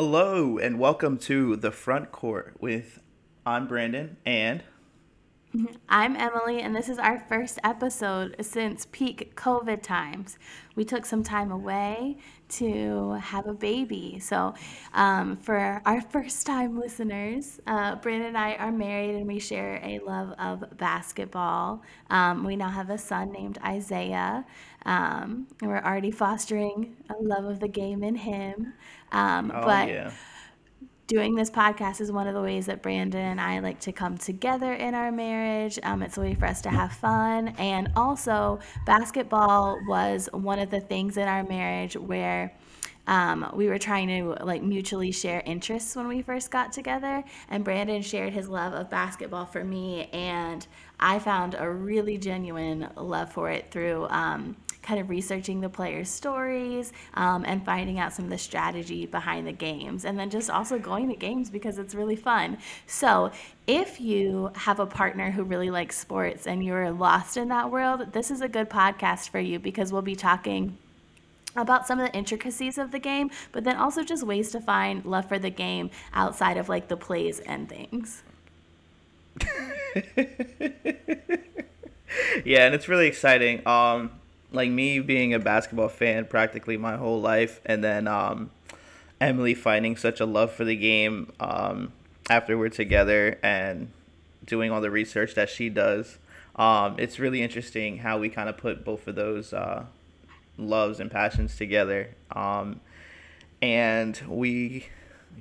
Hello and welcome to the front court with I'm Brandon and I'm Emily, and this is our first episode since peak COVID times. We took some time away to have a baby. So, um, for our first time listeners, uh, Brandon and I are married and we share a love of basketball. Um, we now have a son named Isaiah, um, and we're already fostering a love of the game in him. Um, oh but yeah. Doing this podcast is one of the ways that Brandon and I like to come together in our marriage. Um, it's a way for us to have fun. And also, basketball was one of the things in our marriage where. Um, we were trying to like mutually share interests when we first got together and brandon shared his love of basketball for me and i found a really genuine love for it through um, kind of researching the players' stories um, and finding out some of the strategy behind the games, and then just also going to games because it's really fun. So, if you have a partner who really likes sports and you're lost in that world, this is a good podcast for you because we'll be talking about some of the intricacies of the game, but then also just ways to find love for the game outside of like the plays and things. yeah, and it's really exciting. Um, like me being a basketball fan practically my whole life, and then um, Emily finding such a love for the game um, after we're together and doing all the research that she does. Um, it's really interesting how we kind of put both of those uh, loves and passions together. Um, and we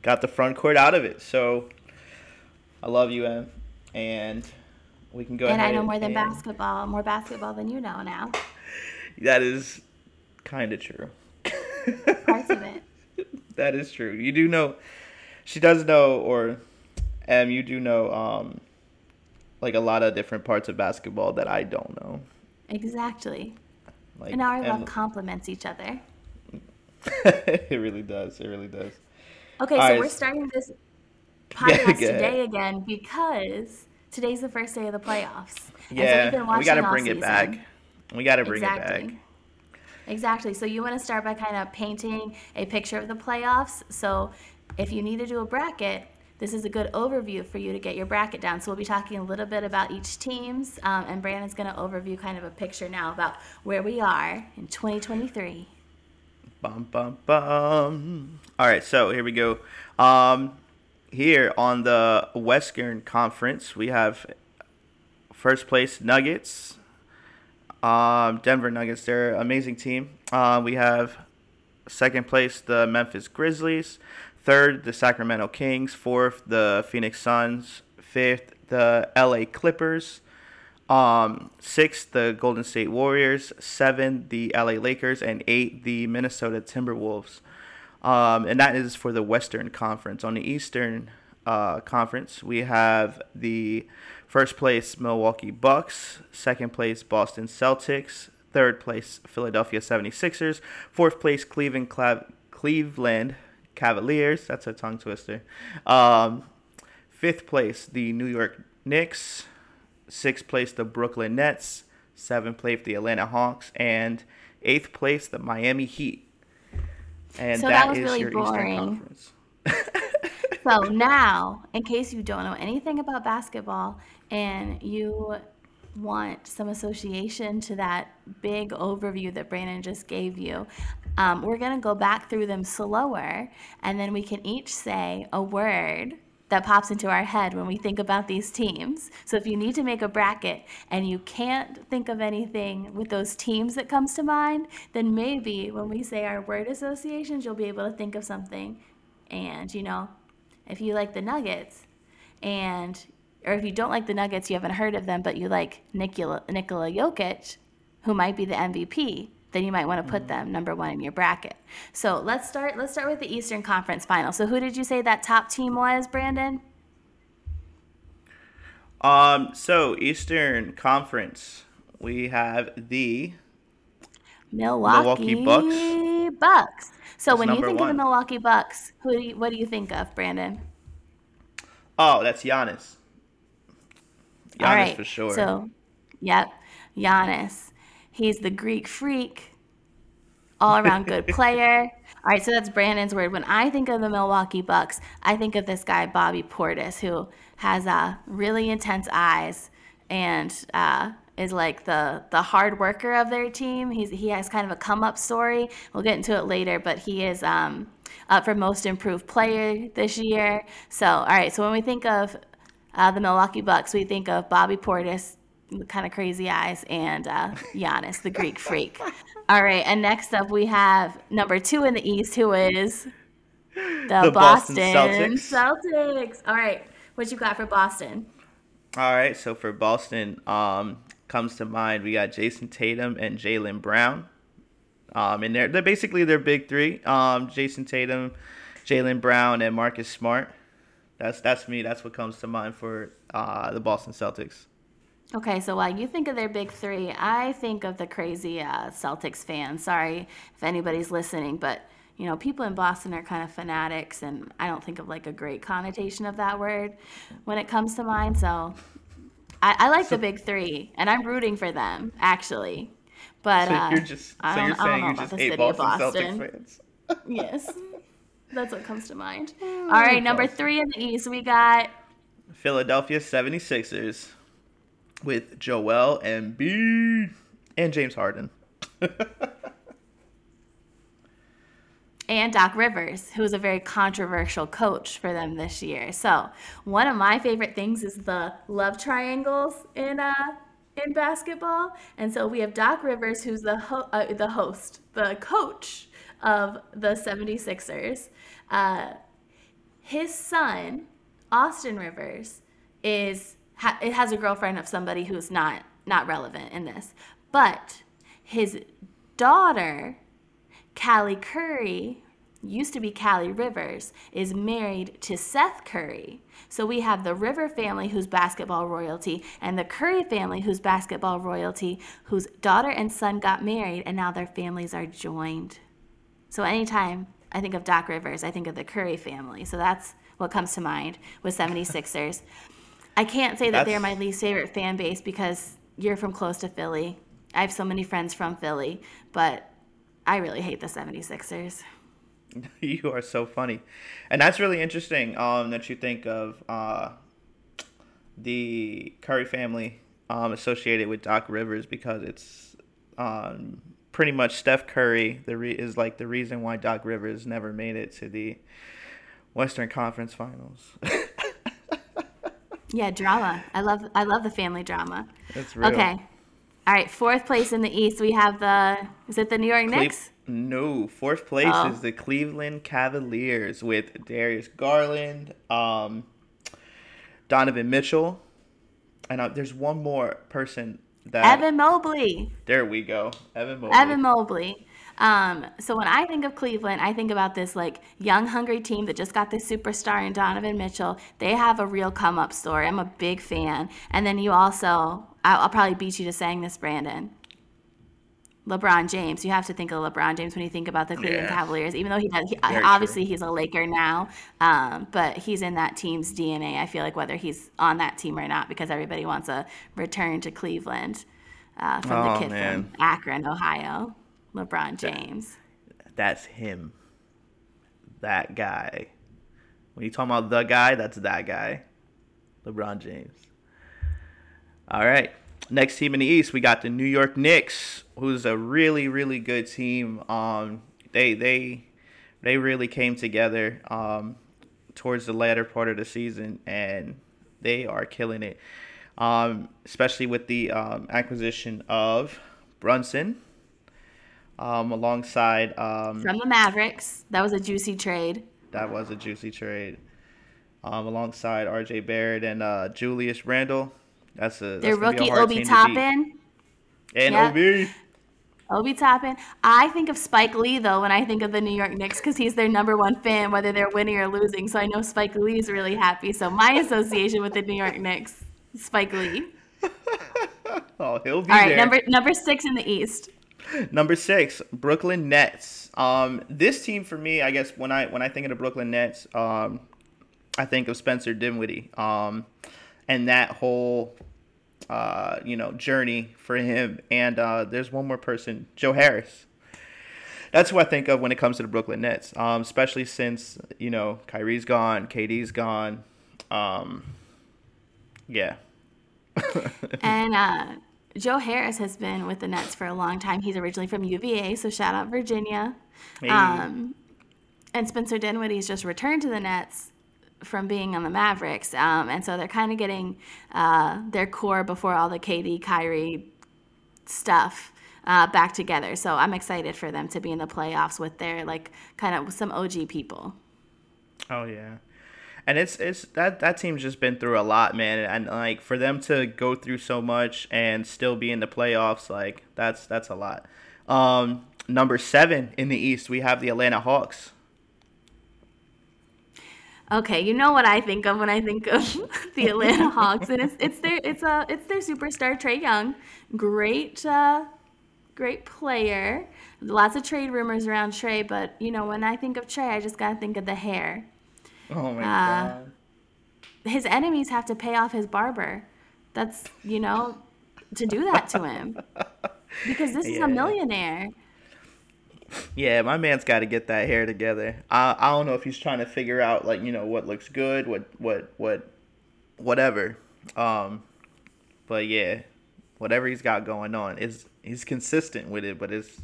got the front court out of it. So I love you, Em. And we can go and. I know more than basketball, more basketball than you know now. That is kind of true. Parts of it. that is true. You do know, she does know, or Em, you do know, um, like a lot of different parts of basketball that I don't know. Exactly. Like, and our love Em- complements each other. it really does. It really does. Okay, All so right, we're starting this podcast go today again because today's the first day of the playoffs. And so Yeah, we've been we got to bring it season. back. We got to bring exactly. it back. Exactly. So you want to start by kind of painting a picture of the playoffs. So if you need to do a bracket, this is a good overview for you to get your bracket down. So we'll be talking a little bit about each teams, um, and Brandon's going to overview kind of a picture now about where we are in 2023. Bum bum bum. All right, so here we go. Um, here on the Western Conference, we have first place Nuggets. Um, Denver Nuggets, they're an amazing team. Uh, we have second place the Memphis Grizzlies, third the Sacramento Kings, fourth the Phoenix Suns, fifth the LA Clippers, um, sixth the Golden State Warriors, seven the LA Lakers, and eight the Minnesota Timberwolves. Um, and that is for the Western Conference. On the Eastern uh, Conference, we have the first place Milwaukee Bucks, second place Boston Celtics, third place Philadelphia 76ers, fourth place Cleveland Clav- Cleveland Cavaliers. That's a tongue twister. Um, fifth place the New York Knicks, sixth place the Brooklyn Nets, seventh place the Atlanta Hawks, and eighth place the Miami Heat. And So that that was is really your boring. Eastern Conference. So now, in case you don't know anything about basketball and you want some association to that big overview that Brandon just gave you, um, we're going to go back through them slower and then we can each say a word that pops into our head when we think about these teams. So if you need to make a bracket and you can't think of anything with those teams that comes to mind, then maybe when we say our word associations, you'll be able to think of something. And you know, if you like the Nuggets and or if you don't like the Nuggets, you haven't heard of them, but you like Nikola, Nikola Jokic, who might be the MVP, then you might want to put them number one in your bracket. So let's start. Let's start with the Eastern Conference Final. So who did you say that top team was, Brandon? Um, so Eastern Conference, we have the Milwaukee, Milwaukee Bucks. Bucks. So That's when you think of the Milwaukee Bucks, who do you, what do you think of, Brandon? oh, that's Giannis. Giannis All right. for sure. So, yep, Giannis. He's the Greek freak. all around good player. All right, so that's Brandon's word. When I think of the Milwaukee Bucks, I think of this guy Bobby Portis, who has uh, really intense eyes and uh, is like the the hard worker of their team. He's he has kind of a come up story. We'll get into it later, but he is um, up for most improved player this year. So all right, so when we think of uh, the Milwaukee Bucks, we think of Bobby Portis, kind of crazy eyes, and uh, Giannis, the Greek freak. All right, and next up we have number two in the East, who is the, the Boston, Boston Celtics. Celtics. All right, what you got for Boston? All right, so for Boston, um, comes to mind we got Jayson Tatum and Jaylen Brown. Um, and they're they're basically their big three. Um, Jayson Tatum, Jaylen Brown, and Marcus Smart. That's that's me. That's what comes to mind for uh, the Boston Celtics. Okay, so while you think of their big three, I think of the crazy uh, Celtics fans. Sorry if anybody's listening, but you know, people in Boston are kind of fanatics, and I don't think of like a great connotation of that word when it comes to mind. So I, I like so, the big three, and I'm rooting for them actually. But so uh, you're just so you're saying you just hate Boston, Boston Celtics fans. yes, that's what comes to mind. Oh, All right, number three in the East, we got Philadelphia 76ers with Joel Embiid and James Harden. and Doc Rivers, who is a very controversial coach for them this year. So one of my favorite things is the love triangles in uh in basketball, and so we have Doc Rivers, who's the ho- uh, the host, the coach of the 76ers. Uh, his son, Austin Rivers, is ha- it has a girlfriend of somebody who's not not relevant in this, but his daughter Callie Curry, used to be Callie Rivers, is married to Seth Curry. So we have the River family, who's basketball royalty, and the Curry family, who's basketball royalty, whose daughter and son got married, and now their families are joined. So anytime I think of Doc Rivers, I think of the Curry family. So that's what comes to mind with 76ers. I can't say that that's... they're my least favorite fan base because you're from close to Philly. I have so many friends from Philly, but I really hate the 76ers. you are so funny. And that's really interesting um, that you think of uh, the Curry family um, associated with Doc Rivers because it's um, pretty much Steph Curry the re- is like the reason why Doc Rivers never made it to the Western Conference Finals. yeah, drama. I love I love the family drama. That's real. Okay. All right, fourth place in the East, we have the. Is it the New York Knicks? no, fourth place oh. is the Cleveland Cavaliers with Darius Garland, um, Donovan Mitchell, and uh, there's one more person that. Evan Mobley. There we go, Evan Mobley. Evan Mobley. Um, so when I think of Cleveland, I think about this like young, hungry team that just got this superstar in Donovan Mitchell. They have a real come up story. I'm a big fan. And then you also, I'll, I'll probably beat you to saying this, Brandon. LeBron James. You have to think of LeBron James when you think about the Cleveland yeah. Cavaliers, even though he, does, he obviously true. he's a Laker now, um, but he's in that team's DNA. I feel like whether he's on that team or not, because everybody wants a return to Cleveland uh, from oh, the kid man. from Akron, Ohio. LeBron James. That's him. That guy. When you talk about the guy, that's that guy. LeBron James. All right. Next team in the East, we got the New York Knicks, who's a really, really good team. Um, they they they really came together um, towards the latter part of the season, and they are killing it. Um, especially with the um, acquisition of Brunson, um, alongside um, from the Mavericks. That was a juicy trade. That was a juicy trade. Um, alongside R.J. Barrett and uh, Julius Randle. That's a their rookie Obi Toppin. And yep. Obi. Obi Toppin. I think of Spike Lee though when I think of the New York Knicks because he's their number one fan, whether they're winning or losing. So I know Spike Lee is really happy. So my association with the New York Knicks, Spike Lee. oh, he'll be All right, there. number number six in the East. Number six, Brooklyn Nets. Um, this team for me, I guess when I when I think of the Brooklyn Nets, um, I think of Spencer Dinwiddie, um, and that whole uh, you know journey for him. And uh, there's one more person, Joe Harris. that's what I think of when it comes to the Brooklyn Nets. Um, especially since you know Kyrie's gone, KD's gone. Um, yeah. and uh, Joe Harris has been with the Nets for a long time. He's originally from UVA, so shout out Virginia. Hey. Um, and Spencer Dinwiddie's just returned to the Nets from being on the Mavericks, um, and so they're kind of getting uh, their core before all the KD, Kyrie stuff uh, back together. So I'm excited for them to be in the playoffs with their like kind of some OG people. Oh yeah, and it's it's that that team's just been through a lot, man. And like for them to go through so much and still be in the playoffs, like that's that's a lot. Um, number seven in the East, we have the Atlanta Hawks. Okay, you know what I think of when I think of the Atlanta Hawks, and it's it's their it's a it's their superstar Trae Young, great uh, great player. Lots of trade rumors around Trae, but you know when I think of Trae, I just gotta think of the hair. Oh my uh, god. His enemies have to pay off his barber. That's you know to do that to him because this yeah. is a millionaire. Yeah, my man's got to get that hair together. I I don't know if he's trying to figure out like you know what looks good, what what what, whatever. Um, but yeah, whatever he's got going on is he's consistent with it, but it's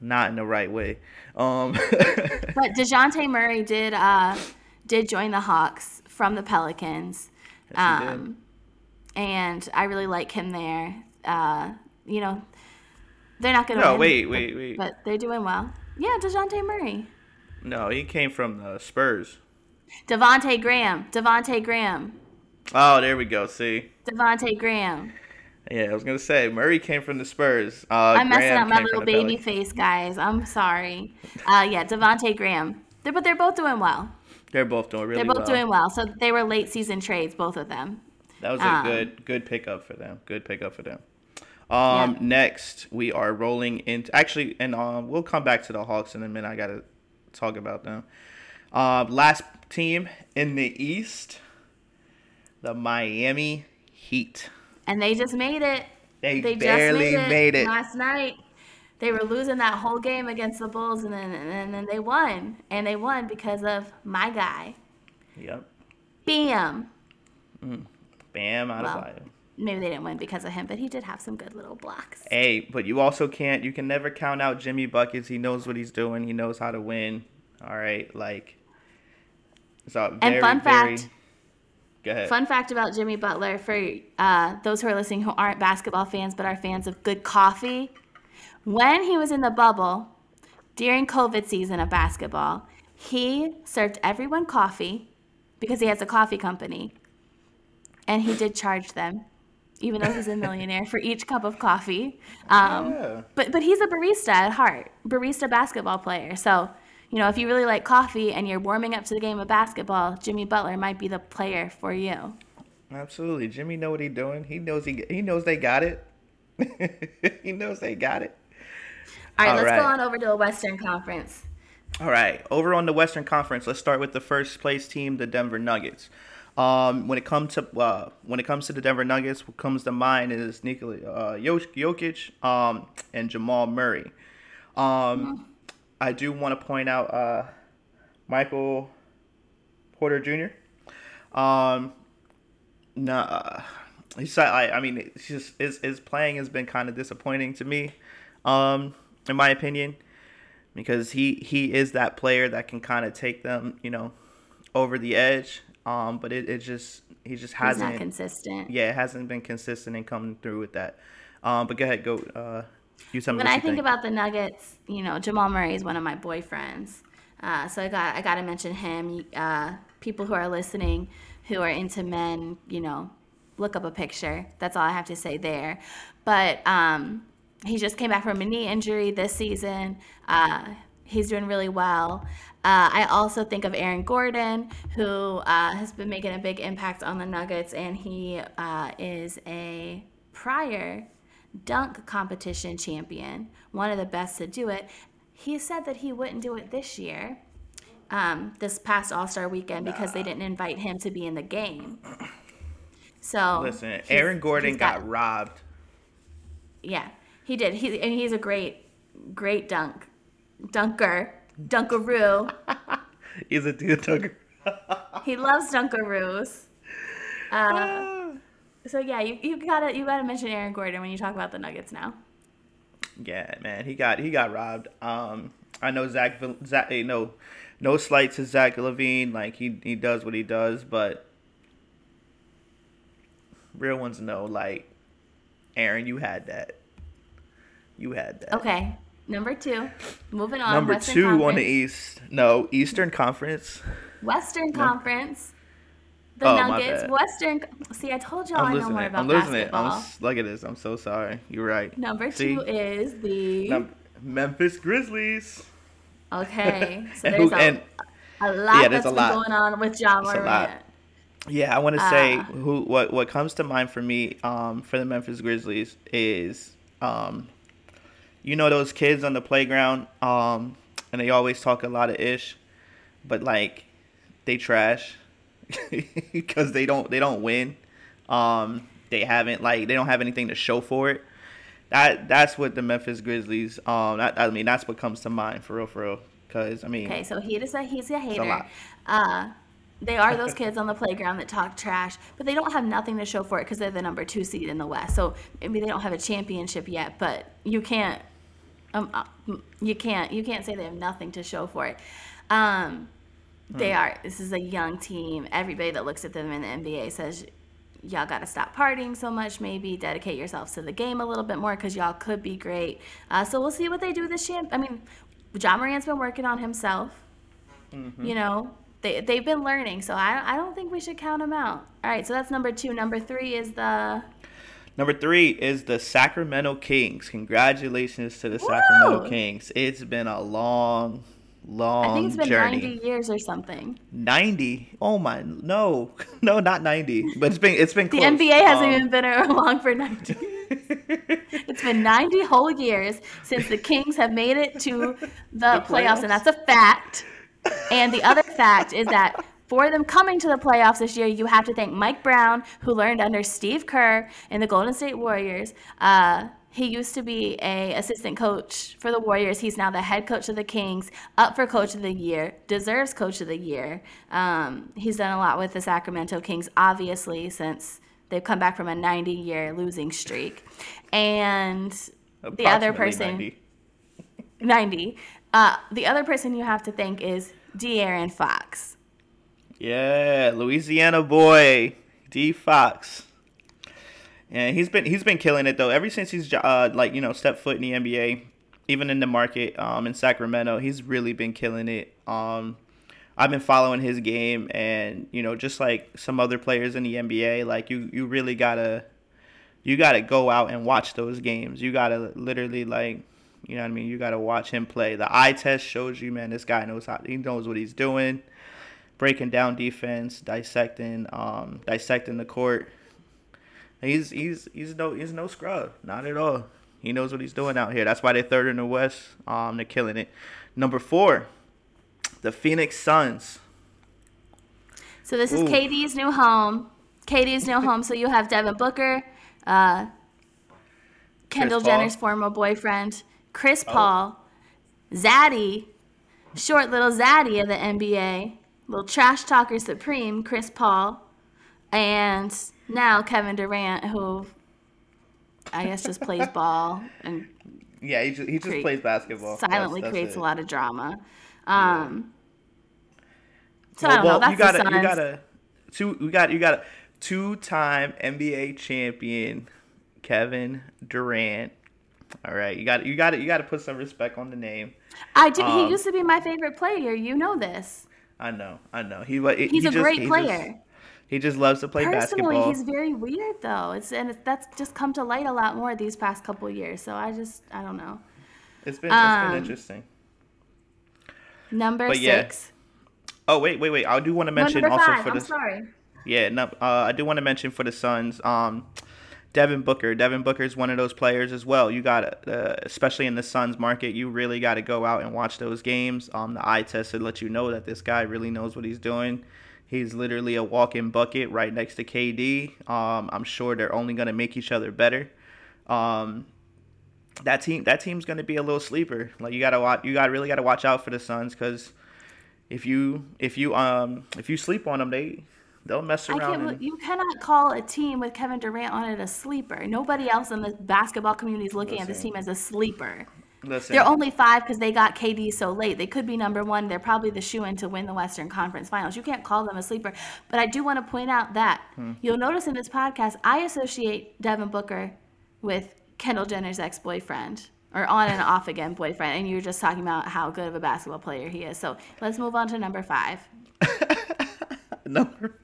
not in the right way. Um, but Dejounte Murray did uh did join the Hawks from the Pelicans. Yes, um, and I really like him there. Uh, you know, they're not going to no, win. wait, wait, wait. But they're doing well. Yeah, Dejounte Murray. No, he came from the Spurs. Devonte' Graham. Devonte' Graham. Oh, there we go. See? Devonte' Graham. Yeah, I was gonna say Murray came from the Spurs. Uh, I'm messing up my little baby face, guys. I'm sorry. Uh, yeah, Devonte' Graham. They're, but they're both doing well. They're both doing really. They're both well. doing well. So they were late season trades, both of them. That was a um, good good pickup for them. Good pickup for them. Um, yeah. Next, we are rolling into actually, and um, we'll come back to the Hawks in a minute. I gotta talk about them. Uh, last team in the East, the Miami Heat. And they just made it. They, they barely made it, made it, last night. They were losing that whole game against the Bulls, and then and then they won, and they won because of my guy. Yep. Bam. Mm. Bam out well, of maybe they didn't win because of him, but he did have some good little blocks. Hey, but you also can't. You can never count out Jimmy buckets. He knows what he's doing. He knows how to win. All right, like. So very, and fun very, fact. Go ahead. Fun fact about Jimmy Butler for uh, those who are listening who aren't basketball fans but are fans of good coffee. When he was in the bubble during COVID season of basketball, he served everyone coffee because he has a coffee company, and he did charge them even though he's a millionaire, for each cup of coffee. Um, yeah. But but he's a barista at heart, barista basketball player. So you know, if you really like coffee and you're warming up to the game of basketball, Jimmy Butler might be the player for you. Absolutely, Jimmy know what he's doing. He knows he he knows they got it. he knows they got it. All right, All let's right. go on over to the Western Conference. All right, over on the Western Conference, let's start with the first place team, the Denver Nuggets. Um, when it comes to uh, when it comes to the Denver Nuggets, what comes to mind is Nikola uh, Jokic um, and Jamal Murray. Um, I do want to point out uh, Michael Porter Jr. Um, nah, he's I, I mean, it's just his his playing has been kind of disappointing to me, um, in my opinion, because he he is that player that can kind of take them, you know, over the edge um, but it, it just he just hasn't He's not consistent. Yeah, it hasn't been consistent in coming through with that. Um, but go ahead, go. Uh, you tell me when I think, think, about the Nuggets, you know, Jamal Murray is one of my boyfriends. Uh, so I got I got to mention him. Uh, people who are listening, who are into men, you know, look up a picture. That's all I have to say there. But um, he just came back from a knee injury this season. Uh, he's doing really well. Uh, I also think of Aaron Gordon, who uh, has been making a big impact on the Nuggets, and he uh, is a prior dunk competition champion, one of the best to do it. He said that he wouldn't do it this year, um, this past All Star weekend, because they didn't invite him to be in the game. So listen, Aaron Gordon got, got, robbed. Yeah, he did. He and he's a great, great dunk Dunker, Dunkaroo. He's a dude Dunker. he loves Dunkaroos. Uh, so yeah, you, you gotta you gotta mention Aaron Gordon when you talk about the Nuggets now. Yeah, man, he got he got robbed. Um, I know Zach Zach. No, no slight to Zach LaVine. Like he he does what he does, but real ones know. Like Aaron, you had that. You had that. Okay, number two. Moving on. Number Western two Conference. on the East. No, Eastern Conference. Western Conference. The oh, Nuggets, Western. See, I told y'all I'm know more about it. about I'm losing basketball. it. I'm, look at this. I'm so sorry. You're right. Number See? two is the Num- Memphis Grizzlies. Okay, so there's who, a, and, a lot yeah, that's been lot. going on with Ja Morant. Yeah, I want to uh, say who what what comes to mind for me um, for the Memphis Grizzlies is um, you know those kids on the playground um, and they always talk a lot of ish, but like they trash because they don't they don't win. Um, they haven't like they don't have anything to show for it. That that's what the Memphis Grizzlies. Um, that, I mean that's what comes to mind for real, for real. Because I mean, okay, so he just he's a hater. A uh, they are those kids on the playground that talk trash, but they don't have nothing to show for it because they're the number two seed in the West. So maybe they don't have a championship yet, but you can't, um, uh, you can't, you can't say they have nothing to show for it. Um, they hmm. are. This is a young team. Everybody that looks at them in the NBA says, y'all got to stop partying so much, maybe dedicate yourselves to the game a little bit more because y'all could be great. Uh, so we'll see what they do this champ. I mean, Ja Morant's been working on himself. Mm-hmm. You know, they, they've been learning. So I, I don't think we should count them out. All right, so that's number two. Number three is the. Number three is the Sacramento Kings. Congratulations to the Woo! Sacramento Kings. It's been a long, long I think it's been journey. 90 years or something. 90? Oh my, no, no, not 90. But it's been it's been the close. NBA hasn't um, even been along for 90. it's been 90 whole years since the Kings have made it to the, the playoffs, playoffs, and that's a fact. And the other fact is that for them coming to the playoffs this year, you have to thank Mike Brown, who learned under Steve Kerr in the Golden State Warriors. Uh, he used to be a assistant coach for the Warriors. He's now the head coach of the Kings, up for coach of the year, deserves coach of the year. Um, he's done a lot with the Sacramento Kings, obviously, since they've come back from a 90 year losing streak. And the other person, 90. 90. Uh, the other person you have to thank is De'Aaron Fox. Yeah, Louisiana boy, D Fox. And he's been he's been killing it though ever since he's uh, like you know stepped foot in the NBA, even in the market um, in Sacramento. He's really been killing it. Um, I've been following his game, and you know just like some other players in the NBA, like you you really gotta you gotta go out and watch those games. You gotta literally like you know what I mean. You gotta watch him play. The eye test shows you, man. This guy knows how he knows what he's doing, breaking down defense, dissecting um dissecting the court He's he's he's no he's no scrub, not at all. He knows what he's doing out here. That's why they're third in the West. Um, they're killing it. Number four, the Phoenix Suns. So this is KD's new home. KD's new home. So you have Devin Booker, uh, Kendall Jenner's former boyfriend, Chris oh. Paul, Zaddy, short little Zaddy of the NBA, little trash talker supreme, Chris Paul, and now Kevin Durant, who I guess just plays ball and yeah, he just, he just plays basketball. Silently that's, that's creates it. a lot of drama. Um, yeah. So well, I don't well, know. That's you gotta, the Suns. You gotta two. We got you got a two-time NBA champion Kevin Durant. All right, you got you got you got to put some respect on the name. I do. Um, he used to be my favorite player. You know this. I know. I know. He. he he's he a just, great player. Just, he just loves to play Personally, basketball. he's very weird though. It's and it's, that's just come to light a lot more these past couple years. So I just I don't know. It's been um, it's been um, interesting. Number but six. Yeah. Oh wait wait wait! I do want to mention no, also five. for the. I'm sorry. Yeah, no, uh, I do want to mention for the Suns. Um, Devin Booker. Devin Booker is one of those players as well. You got, uh, especially in the Suns market, you really got to go out and watch those games. Um, the eye test to let you know that this guy really knows what he's doing. He's literally a walk-in bucket right next to KD. Um, I'm sure they're only going to make each other better. Um, that team that team's going to be a little sleeper. Like you got to watch you got really got to watch out for the Suns cuz if you if you um if you sleep on them they they'll mess I around can't. and You cannot call a team with Kevin Durant on it a sleeper. Nobody else in the basketball community is looking at this Listen. team as a sleeper. listen. They're only five because they got KD so late. They could be number one. They're probably the shoe in to win the Western Conference Finals. You can't call them a sleeper. But I do want to point out that Hmm. you'll notice in this podcast, I associate Devin Booker with Kendall Jenner's ex boyfriend or on and off again boyfriend. And you're just talking about how good of a basketball player he is. So let's move on to number five. number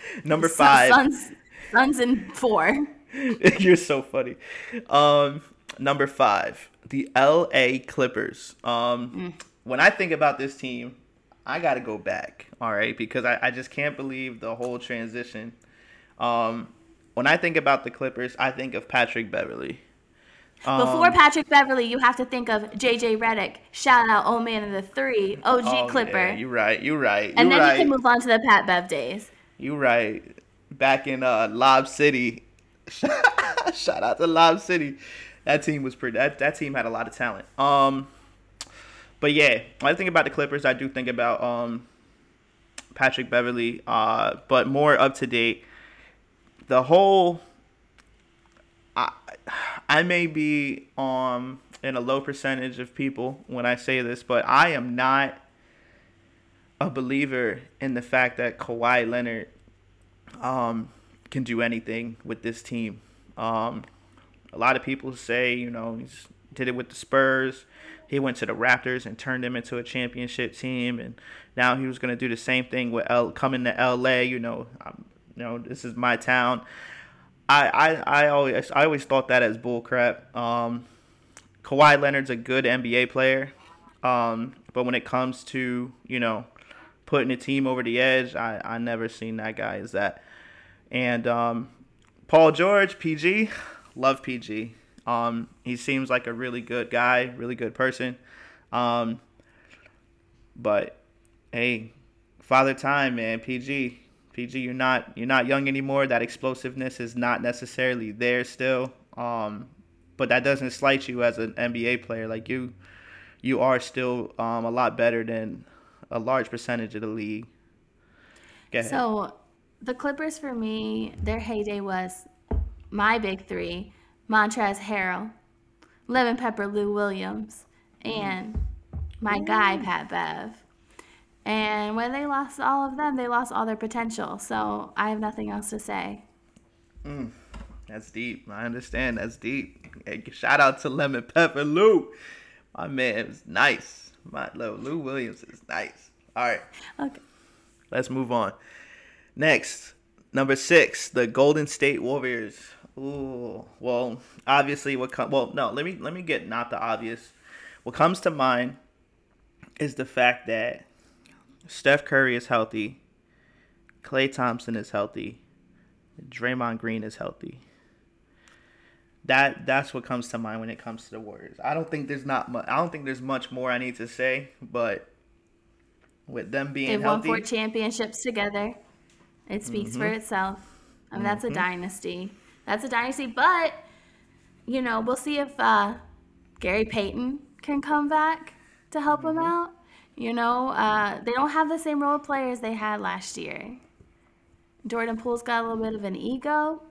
number 5. Suns, Suns in four. You're so funny. Um, number five, the L.A. Clippers. Um, when I think about this team, I got to go back. All right, because I, I just can't believe the whole transition. Um, when I think about the Clippers, I think of Patrick Beverley. Before Um, Patrick Beverley, you have to think of JJ Redick. Shout out, old man of the three, OG oh, Clipper. Yeah, you're right. You're right. and you're then right. you can move on to the Pat Bev days. You right. Back in uh, Lob City. Shout out to Lob City. That team was pretty. That, that team had a lot of talent. Um, but yeah, I think about the Clippers, I do think about um, Patrick Beverley. Uh, but more up to date. The whole. I I may be um in a low percentage of people when I say this, but I am not a believer in the fact that Kawhi Leonard um, can do anything with this team. Um, a lot of people say, you know, he's did it with the Spurs. He went to the Raptors and turned them into a championship team, and now he was going to do the same thing with L coming to LA. You know, um, you know, this is my town. I, I, I always I always thought that as bullcrap. Um, Kawhi Leonard's a good NBA player, um, but when it comes to you know putting a team over the edge, I I never seen that guy as that. And um, Paul George, PG, love PG. Um, he seems like a really good guy, really good person. Um, but hey, father time, man, PG, PG, you're not you're not young anymore. That explosiveness is not necessarily there still. Um, but that doesn't slight you as an NBA player. Like you, you are still um, a lot better than a large percentage of the league. Go ahead. So the Clippers for me, their heyday was my big three: Montrezl Harrell, Lemon Pepper Lou Williams, and my guy Pat Bev. And when they lost all of them, they lost all their potential. So I have nothing else to say. Mm, that's deep. I understand. That's deep. Hey, shout out to Lemon Pepper Lou. My man is nice. My Lou, Lou Williams is nice. All right, Okay. let's move on. Next, number six, the Golden State Warriors. Ooh, well, obviously, what com- well, no, let me let me get not the obvious. What comes to mind is the fact that Steph Curry is healthy, Klay Thompson is healthy, Draymond Green is healthy. That that's what comes to mind when it comes to the Warriors. I don't think there's not much. I don't think there's much more I need to say, but with them being They've won four championships together. It speaks for itself. I mean, that's a dynasty. That's a dynasty. But, you know, we'll see if uh, Gary Payton can come back to help them out. You know, uh, they don't have the same role players they had last year. Jordan Poole's got a little bit of an ego.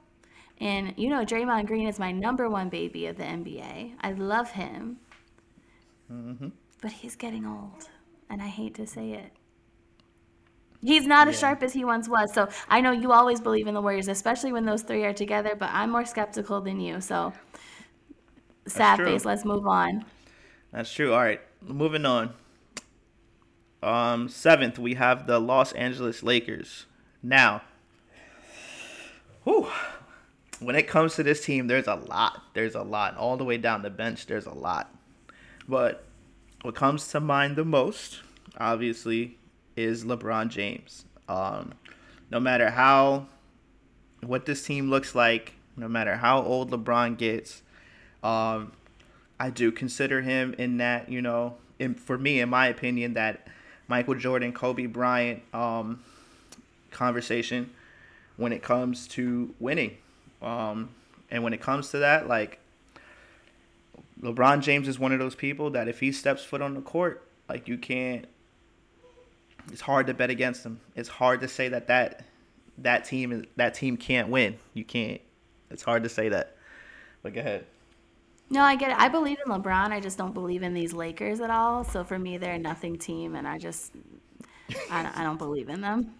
And, you know, Draymond Green is my number one baby of the NBA. I love him. But he's getting old. And I hate to say it. He's not as sharp as he once was. So I know you always believe in the Warriors, especially when those three are together, but I'm more skeptical than you. So sad face, let's move on. That's true. All right, moving on. Um, seventh, we have the Los Angeles Lakers. Now, whew, when it comes to this team, there's a lot. There's a lot. All the way down the bench, there's a lot. But what comes to mind the most, obviously, is LeBron James. Um, no matter how, what this team looks like, no matter how old LeBron gets, um, I do consider him in that, you know, in, for me, in my opinion, that Michael Jordan, Kobe Bryant um, conversation when it comes to winning. Um, and when it comes to that, like, LeBron James is one of those people that if he steps foot on the court, like you can't. It's hard to bet against him. It's hard to say that that that team is that team can't win. You can't. It's hard to say that. But go ahead. No, I get it. I believe in LeBron. I just don't believe in these Lakers at all. So for me, they're a nothing team, and I just I don't, I don't believe in them.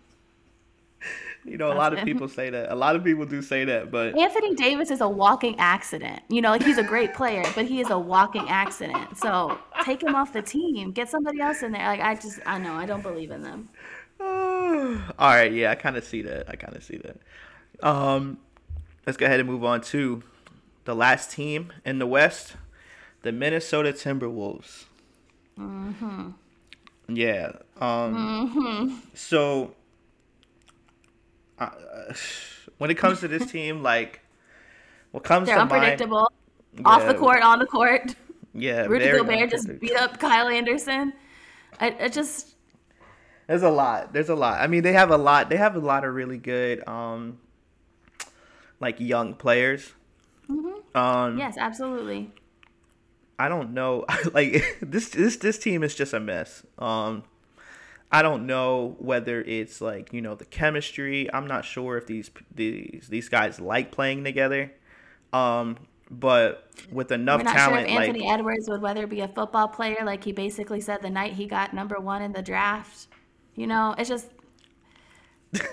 You know, a lot of people say that. A lot of people do say that, but Anthony Davis is a walking accident. You know, like he's a great player, but he is a walking accident. So take him off the team. Get somebody else in there. Like I just, I know, I don't believe in them. all right, yeah, I kind of see that. I kind of see that. Um, let's go ahead and move on to the last team in the West, the Minnesota Timberwolves. Mm-hmm. Yeah. Um. Mm-hmm. So uh, when it comes to this team, like what comes They're to unpredictable. Off yeah, the court, on the court. Yeah, Rudy Gobert just beat up Kyle Anderson. I, I just there's a lot. There's a lot. I mean, they have a lot. They have a lot of really good, um, like young players. Mm-hmm. Um, yes, absolutely. I don't know. like this, this, this team is just a mess. Um, I don't know whether it's like you know the chemistry. I'm not sure if these these these guys like playing together. Um, but with enough We're not talent, sure if Anthony like, Edwards would whether be a football player, like he basically said the night he got number one in the draft. You know, it's just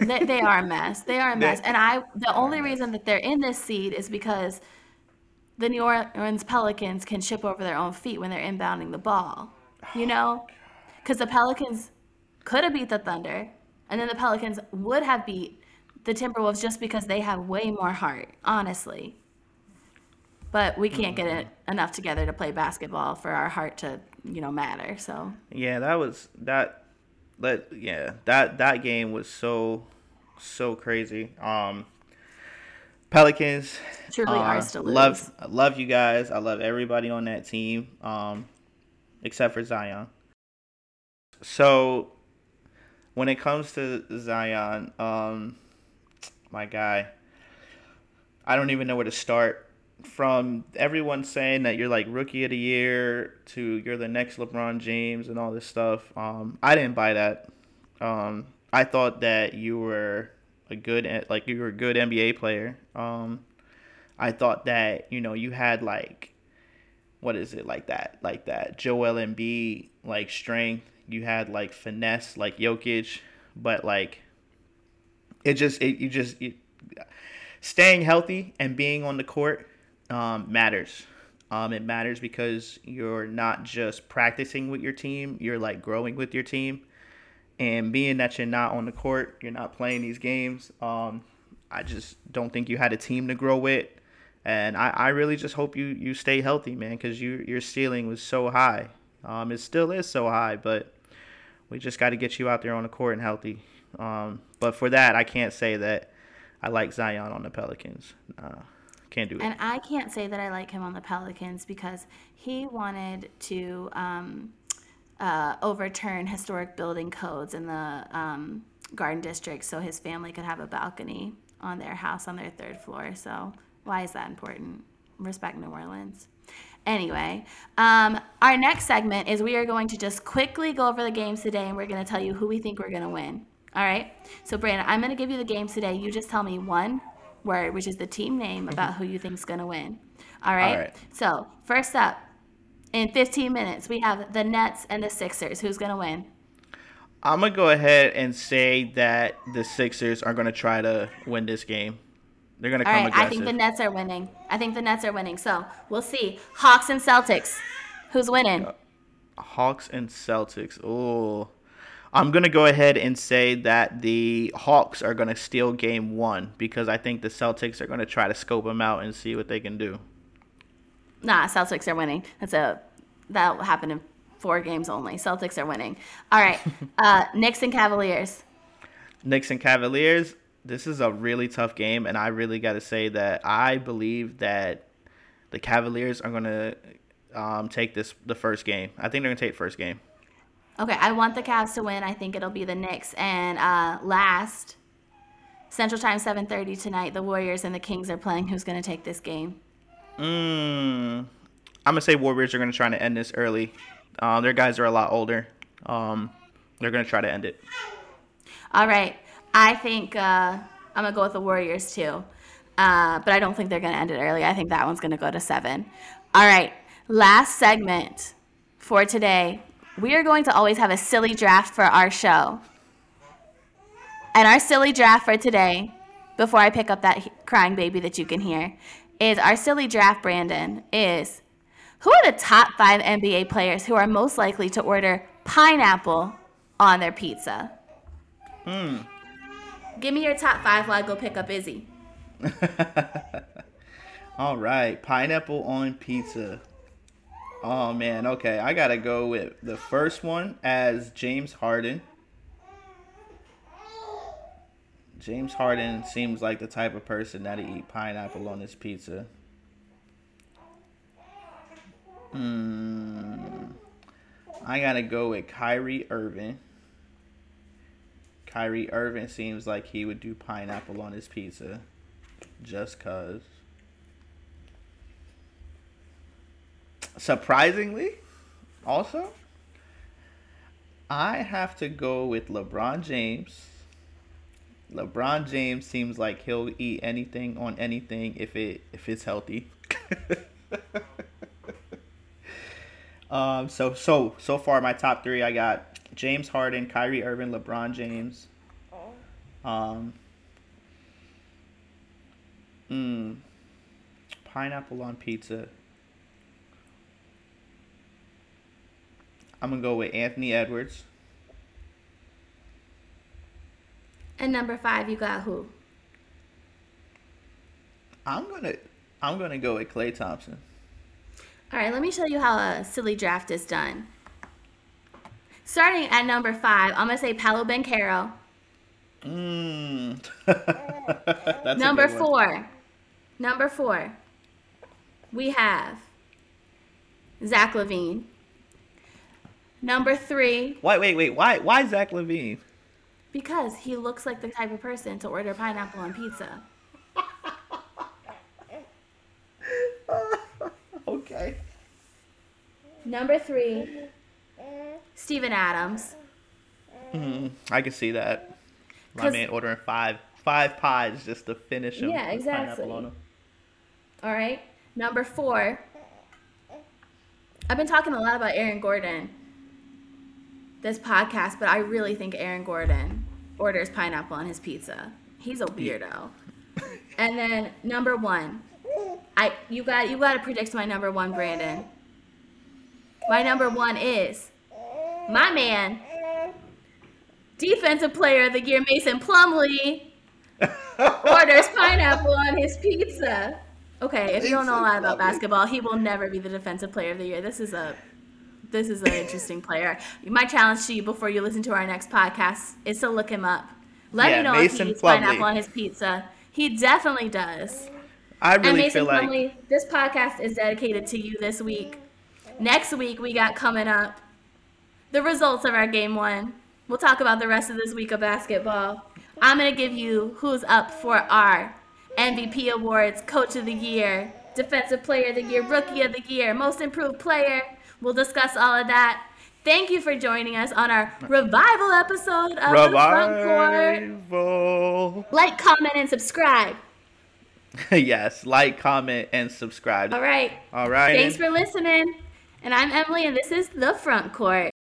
they, they are a mess. They are a mess. And I, the only reason that they're in this seed is because the New Orleans Pelicans can chip over their own feet when they're inbounding the ball. You know, because the Pelicans could have beat the Thunder, and then the Pelicans would have beat the Timberwolves just because they have way more heart, honestly. But we can't get it enough together to play basketball for our heart to, you know, matter. So yeah, that was that. That yeah, that that game was so so crazy. Um, Pelicans truly uh, are still love love you guys. I love everybody on that team, um, except for Zion. So when it comes to Zion, um, my guy, I don't even know where to start. From everyone saying that you're like rookie of the year to you're the next LeBron James and all this stuff, um, I didn't buy that. Um, I thought that you were a good like you were a good NBA player. Um, I thought that you know you had like what is it like that like that Joel Embiid like strength you had like finesse like Jokic, but like it just it you just it, staying healthy and being on the court um, matters. Um, it matters because you're not just practicing with your team; you're like growing with your team. And being that you're not on the court, you're not playing these games. Um, I just don't think you had a team to grow with. And I, I really just hope you, you stay healthy, man, because you, your ceiling was so high. Um, it still is so high, but we just got to get you out there on the court and healthy. Um, but for that, I can't say that I like Zion on the Pelicans. Uh, can't do it. And I can't say that I like him on the Pelicans because he wanted to um, uh, overturn historic building codes in the um, Garden District so his family could have a balcony on their house on their third floor. So why is that important? Respect New Orleans. Anyway, um, our next segment is we are going to just quickly go over the games today and we're going to tell you who we think we're going to win. All right. So, Brandon, I'm going to give you the games today. You just tell me one word, which is the team name, about mm-hmm. who you think is going to win. All right? All right. So, first up, in 15 minutes, we have the Nets and the Sixers. Who's going to win? I'm going to go ahead and say that the Sixers are going to try to win this game. They're gonna come right, aggressive. I think the Nets are winning. I think the Nets are winning. So we'll see. Hawks and Celtics. Who's winning? Uh, Hawks and Celtics. Oh, I'm gonna go ahead and say that the Hawks are gonna steal Game One because I think the Celtics are gonna try to scope them out and see what they can do. Nah, Celtics are winning. That's a that will happen in four games only. Celtics are winning. All right, uh, Knicks and Cavaliers. Knicks and Cavaliers this is a really tough game, and I really got to say that I believe that the Cavaliers are going to um, take this the first game. I think they're going to take first game. Okay, I want the Cavs to win. I think it'll be the Knicks. And uh, last, Central Time, 7:30 tonight. The Warriors and the Kings are playing. Who's going to take this game? Mm, I'm gonna say Warriors are gonna try to end this early. Um, their guys are a lot older. Um, they're gonna try to end it. All right. I think uh, I'm gonna go with the Warriors too, uh, but I don't think they're gonna end it early. I think that one's gonna go to seven. All right. Last segment for today. We are going to always have a silly draft for our show. And our silly draft for today, before I pick up that crying baby that you can hear, is our silly draft, Brandon, is who are the top five NBA players who are most likely to order pineapple on their pizza? Hmm. Give me your top five while I go pick up Izzy. All right, pineapple on pizza. Oh man, okay. I gotta go with the first one as James Harden. James Harden seems like the type of person that'd eat pineapple on his pizza. Hmm. I gotta go with Kyrie Irving. Kyrie Irving seems like he would do pineapple on his pizza. Just cause. Surprisingly, also, I have to go with LeBron James. LeBron James seems like he'll eat anything on anything if it if it's healthy. um so so so far my top 3 I got James Harden, Kyrie Irving, LeBron James. Oh. Um mm, pineapple on pizza. I'm gonna go with Anthony Edwards. And number five, you got who? I'm gonna I'm gonna go with Klay Thompson. All right, let me show you how a silly draft is done. Starting at number five, I'm gonna say Paolo Banchero. Mm. number four. Number four. We have Zach LaVine. Number three. Wait, wait, wait. Why, why Zach LaVine? Because he looks like the type of person to order pineapple on pizza. okay. Number three. Steven Adams. Mm, I can see that. My man ordering five five pies just to finish him. Yeah, exactly. All right. Number four. I've been talking a lot about Aaron Gordon this podcast, but I really think Aaron Gordon orders pineapple on his pizza. He's a weirdo. and then number one, I you got you got to predict my number one, Brandon. My number one is my man, defensive player of the year, Mason Plumlee, orders pineapple on his pizza. Okay, if you don't know a lot about basketball, he will never be the defensive player of the year. This is a this is an interesting player. My challenge to you before you listen to our next podcast is to look him up. Let yeah, me know Mason if he eats Plumlee. pineapple on his pizza. He definitely does. I really and Mason feel Plumlee, like this podcast is dedicated to you this week. Next week we got coming up the results of our game one. We'll talk about the rest of this week of basketball. I'm gonna give you who's up for our MVP awards, Coach of the Year, Defensive Player of the Year, Rookie of the Year, Most Improved Player, We'll discuss all of that. Thank you for joining us on our revival episode of revival. the Front Court. Like, comment, and subscribe. yes, like, comment, and subscribe. All right. All right. Thanks for listening. And I'm Emily, and this is The Front Court.